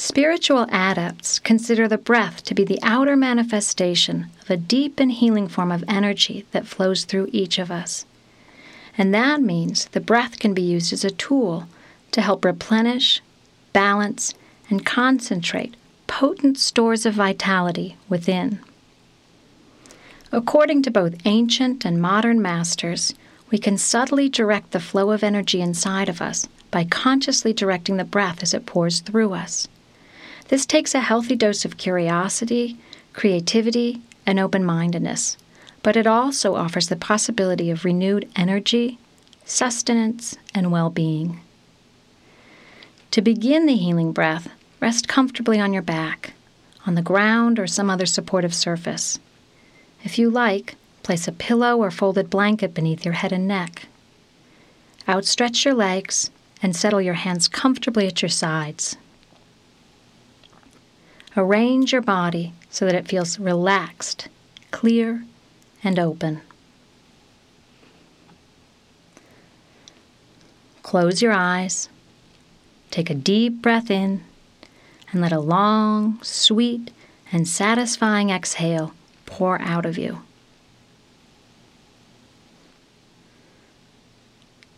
Spiritual adepts consider the breath to be the outer manifestation of a deep and healing form of energy that flows through each of us. And that means the breath can be used as a tool to help replenish, balance, and concentrate potent stores of vitality within. According to both ancient and modern masters, we can subtly direct the flow of energy inside of us by consciously directing the breath as it pours through us. This takes a healthy dose of curiosity, creativity, and open mindedness, but it also offers the possibility of renewed energy, sustenance, and well being. To begin the healing breath, rest comfortably on your back, on the ground, or some other supportive surface. If you like, place a pillow or folded blanket beneath your head and neck. Outstretch your legs and settle your hands comfortably at your sides. Arrange your body so that it feels relaxed, clear, and open. Close your eyes. Take a deep breath in and let a long, sweet, and satisfying exhale pour out of you.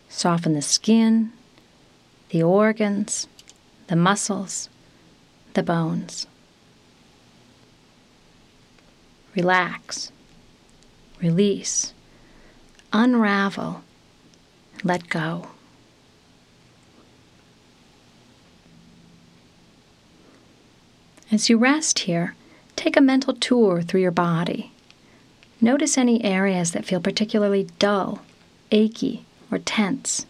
Soften the skin, the organs, the muscles, the bones. Relax, release, unravel, let go. As you rest here, take a mental tour through your body. Notice any areas that feel particularly dull, achy, or tense.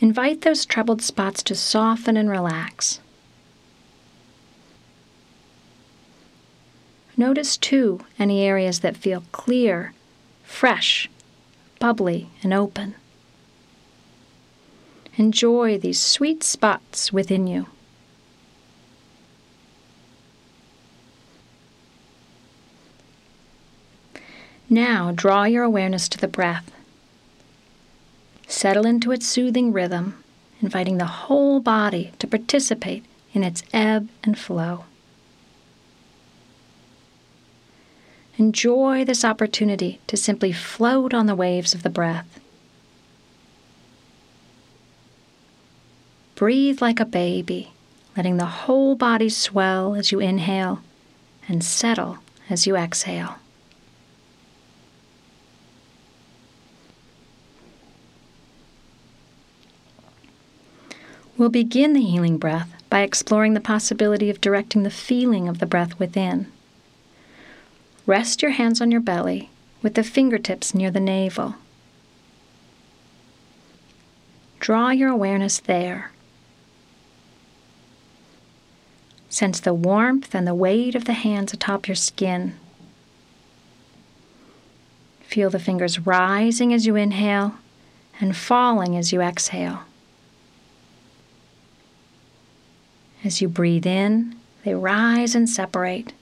Invite those troubled spots to soften and relax. Notice too any areas that feel clear, fresh, bubbly, and open. Enjoy these sweet spots within you. Now draw your awareness to the breath. Settle into its soothing rhythm, inviting the whole body to participate in its ebb and flow. Enjoy this opportunity to simply float on the waves of the breath. Breathe like a baby, letting the whole body swell as you inhale and settle as you exhale. We'll begin the healing breath by exploring the possibility of directing the feeling of the breath within. Rest your hands on your belly with the fingertips near the navel. Draw your awareness there Sense the warmth and the weight of the hands atop your skin. Feel the fingers rising as you inhale and falling as you exhale. As you breathe in, they rise and separate.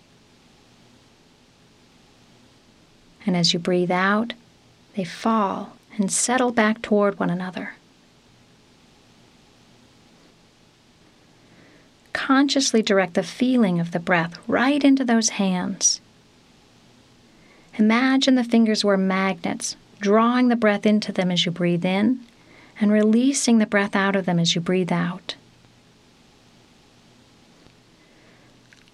And as you breathe out, they fall and settle back toward one another. consciously direct the feeling of the breath right into those hands. Imagine the fingers were magnets, drawing the breath into them as you breathe in and releasing the breath out of them as you breathe out.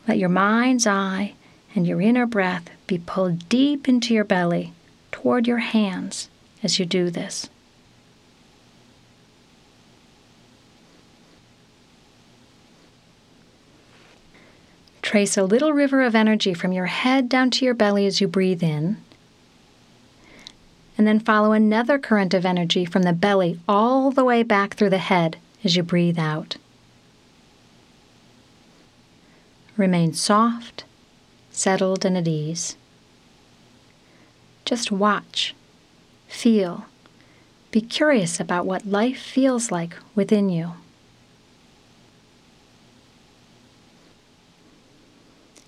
Let your mind's eye and your inner breath be pulled deep into your belly toward your hands as you do this. Trace a little river of energy from your head down to your belly as you breathe in. And then follow another current of energy from the belly all the way back through the head as you breathe out. Remain soft, settled, and at ease. Just watch, feel, be curious about what life feels like within you.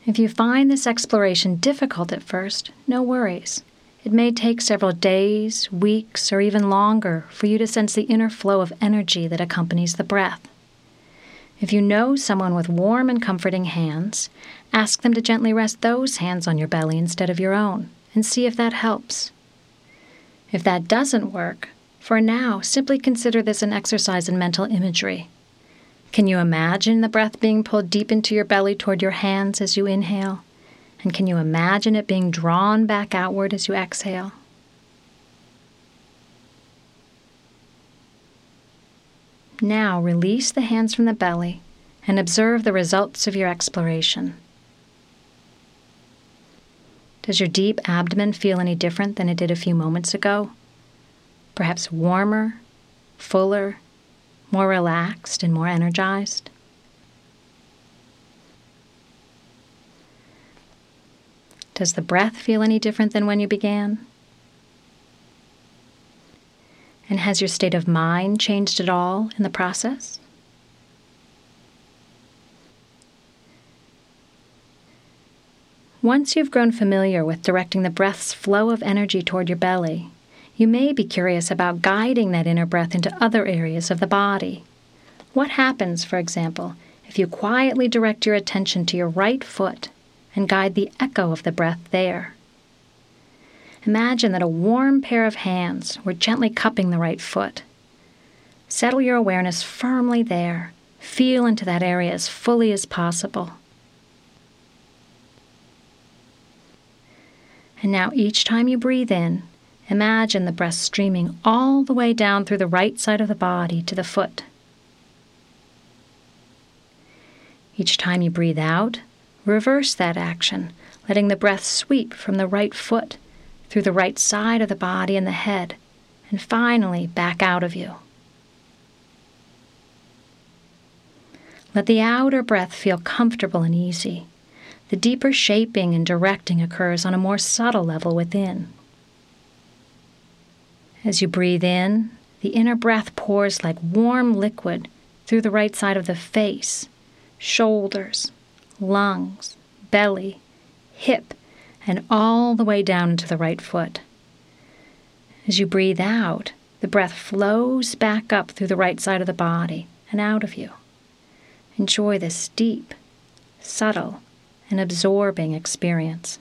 If you find this exploration difficult at first, no worries. It may take several days, weeks, or even longer for you to sense the inner flow of energy that accompanies the breath. If you know someone with warm and comforting hands, ask them to gently rest those hands on your belly instead of your own and see if that helps. If that doesn't work, for now, simply consider this an exercise in mental imagery. Can you imagine the breath being pulled deep into your belly toward your hands as you inhale? And can you imagine it being drawn back outward as you exhale? Now release the hands from the belly and observe the results of your exploration. Does your deep abdomen feel any different than it did a few moments ago? Perhaps warmer, fuller, more relaxed, and more energized? Does the breath feel any different than when you began? And has your state of mind changed at all in the process? Once you've grown familiar with directing the breath's flow of energy toward your belly, you may be curious about guiding that inner breath into other areas of the body. What happens, for example, if you quietly direct your attention to your right foot and guide the echo of the breath there? Imagine that a warm pair of hands were gently cupping the right foot. Settle your awareness firmly there. Feel into that area as fully as possible. And now, each time you breathe in, imagine the breath streaming all the way down through the right side of the body to the foot. Each time you breathe out, reverse that action, letting the breath sweep from the right foot through the right side of the body and the head, and finally back out of you. Let the outer breath feel comfortable and easy. The deeper shaping and directing occurs on a more subtle level within. As you breathe in, the inner breath pours like warm liquid through the right side of the face, shoulders, lungs, belly, hip, and all the way down into the right foot. As you breathe out, the breath flows back up through the right side of the body and out of you. Enjoy this deep, subtle, and absorbing experience.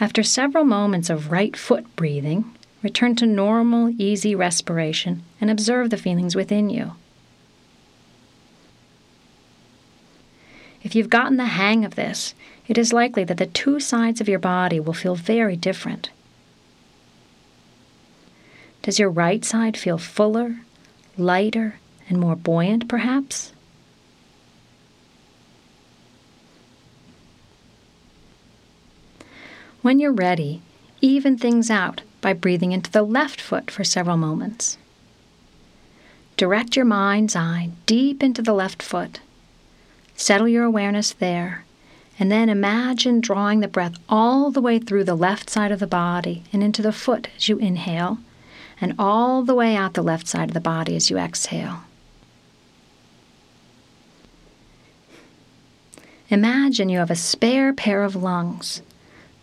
After several moments of right foot breathing, return to normal, easy respiration and observe the feelings within you. If you've gotten the hang of this, it is likely that the two sides of your body will feel very different. Does your right side feel fuller, lighter, and more buoyant, perhaps? When you're ready, even things out by breathing into the left foot for several moments. Direct your mind's eye deep into the left foot. Settle your awareness there, and then imagine drawing the breath all the way through the left side of the body and into the foot as you inhale and all the way out the left side of the body as you exhale. Imagine you have a spare pair of lungs.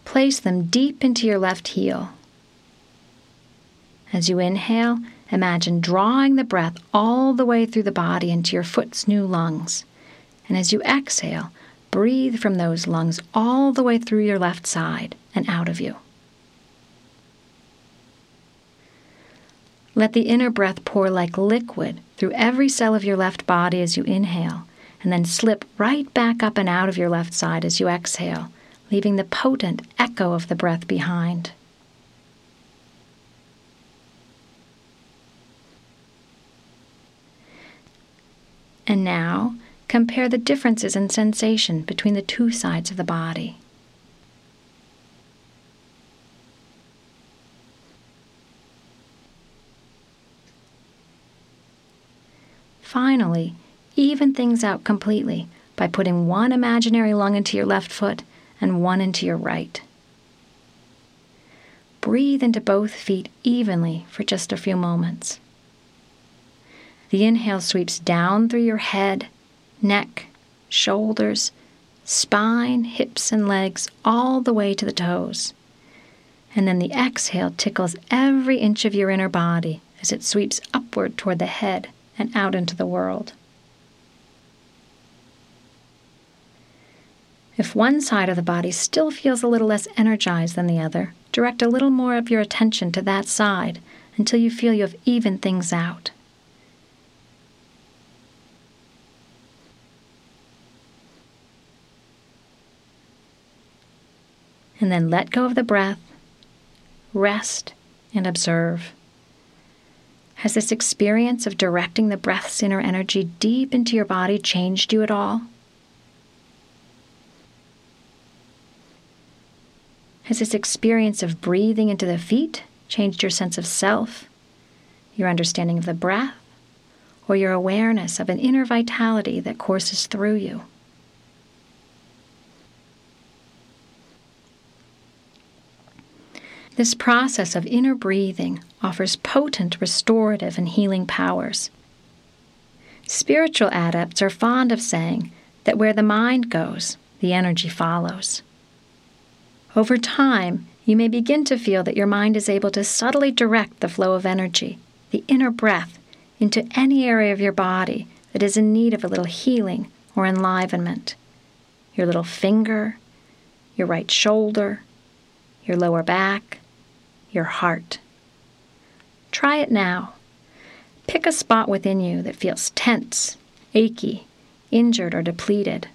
Place them deep into your left heel. As you inhale, imagine drawing the breath all the way through the body into your foot's new lungs. And as you exhale, breathe from those lungs all the way through your left side and out of you. Let the inner breath pour like liquid through every cell of your left body as you inhale, and then slip right back up and out of your left side as you exhale, leaving the potent echo of the breath behind. And now, compare the differences in sensation between the two sides of the body. Finally, even things out completely by putting one imaginary lung into your left foot and one into your right. Breathe into both feet evenly for just a few moments. The inhale sweeps down through your head, neck, shoulders, spine, hips, and legs, all the way to the toes. And then the exhale tickles every inch of your inner body as it sweeps upward toward the head and out into the world. If one side of the body still feels a little less energized than the other, direct a little more of your attention to that side until you feel you have evened things out. And then let go of the breath, rest, and observe. Has this experience of directing the breath's inner energy deep into your body changed you at all? Has this experience of breathing into the feet changed your sense of self, your understanding of the breath, or your awareness of an inner vitality that courses through you? This process of inner breathing offers potent restorative and healing powers. Spiritual adepts are fond of saying that where the mind goes, the energy follows. Over time, you may begin to feel that your mind is able to subtly direct the flow of energy, the inner breath, into any area of your body that is in need of a little healing or enlivenment. Your little finger, your right shoulder, your lower back, your heart. Try it now. Pick a spot within you that feels tense, achy, injured, or depleted.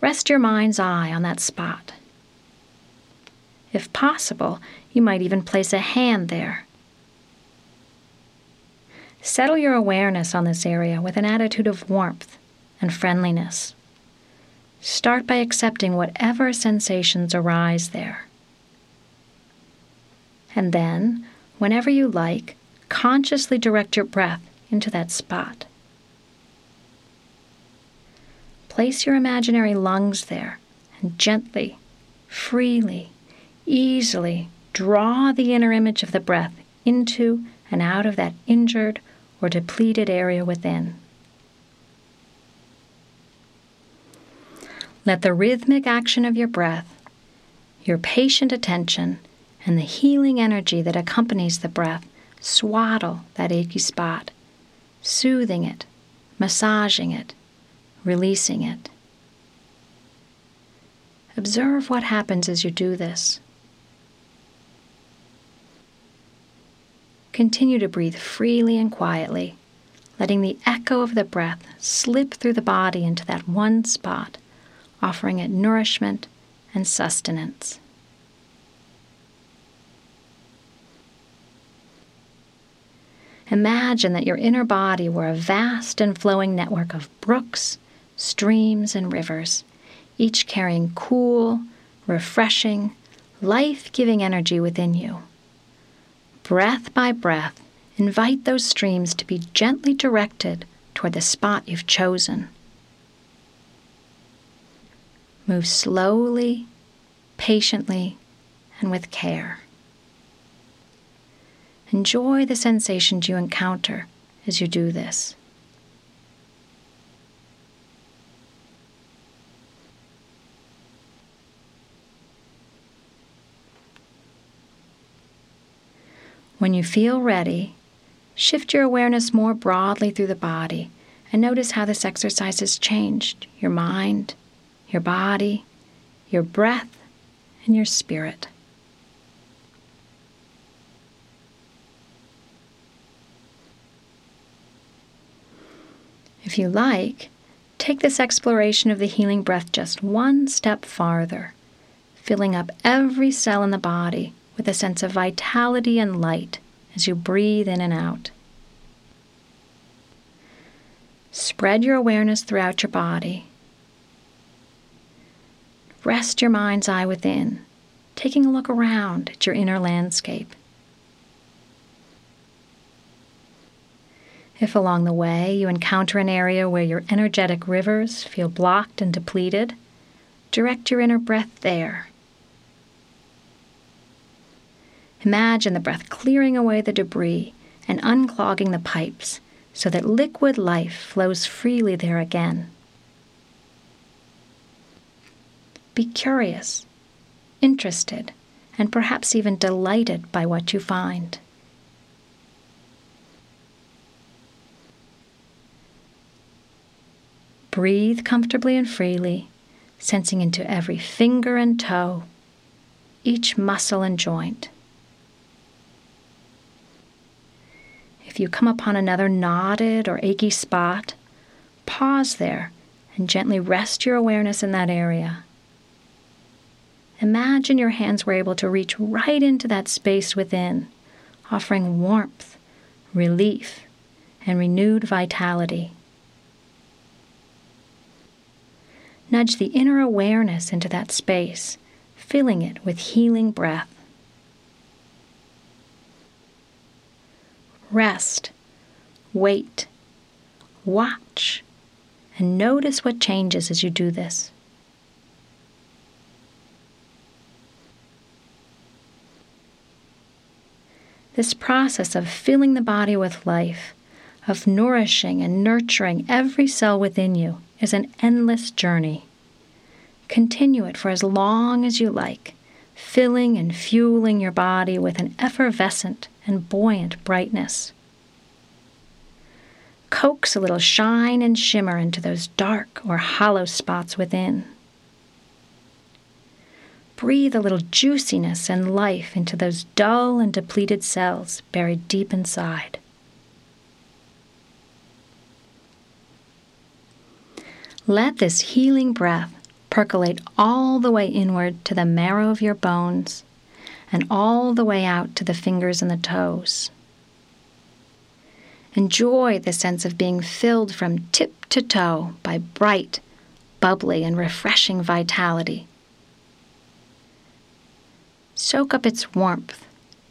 Rest your mind's eye on that spot. If possible, you might even place a hand there. Settle your awareness on this area with an attitude of warmth and friendliness. Start by accepting whatever sensations arise there. And then, whenever you like, consciously direct your breath into that spot. Place your imaginary lungs there and gently, freely, easily draw the inner image of the breath into and out of that injured or depleted area within. Let the rhythmic action of your breath, your patient attention, and the healing energy that accompanies the breath swaddle that achy spot, soothing it, massaging it, releasing it. Observe what happens as you do this. Continue to breathe freely and quietly, letting the echo of the breath slip through the body into that one spot, offering it nourishment and sustenance. Imagine that your inner body were a vast and flowing network of brooks, streams, and rivers, each carrying cool, refreshing, life giving energy within you. Breath by breath, invite those streams to be gently directed toward the spot you've chosen. Move slowly, patiently, and with care. Enjoy the sensations you encounter as you do this. When you feel ready, shift your awareness more broadly through the body and notice how this exercise has changed your mind, your body, your breath, and your spirit. If you like, take this exploration of the healing breath just one step farther, filling up every cell in the body with a sense of vitality and light as you breathe in and out. Spread your awareness throughout your body. Rest your mind's eye within, taking a look around at your inner landscape. If along the way you encounter an area where your energetic rivers feel blocked and depleted, direct your inner breath there Imagine the breath clearing away the debris and unclogging the pipes, so that liquid life flows freely there again. Be curious, interested, and perhaps even delighted by what you find. Breathe comfortably and freely, sensing into every finger and toe, each muscle and joint. If you come upon another knotted or achy spot, pause there and gently rest your awareness in that area. Imagine your hands were able to reach right into that space within, offering warmth, relief, and renewed vitality. Nudge the inner awareness into that space, filling it with healing breath. Rest, wait, watch, and notice what changes as you do this. This process of filling the body with life, of nourishing and nurturing every cell within you, is an endless journey. Continue it for as long as you like, filling and fueling your body with an effervescent and buoyant brightness. Coax a little shine and shimmer into those dark or hollow spots within. Breathe a little juiciness and life into those dull and depleted cells buried deep inside. Let this healing breath percolate all the way inward to the marrow of your bones and all the way out to the fingers and the toes. Enjoy the sense of being filled from tip to toe by bright, bubbly, and refreshing vitality. Soak up its warmth,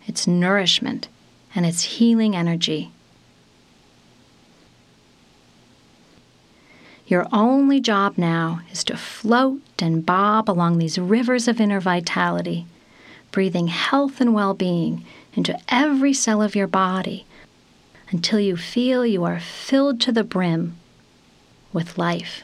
its nourishment, and its healing energy. Your only job now is to float and bob along these rivers of inner vitality, breathing health and well being into every cell of your body until you feel you are filled to the brim with life.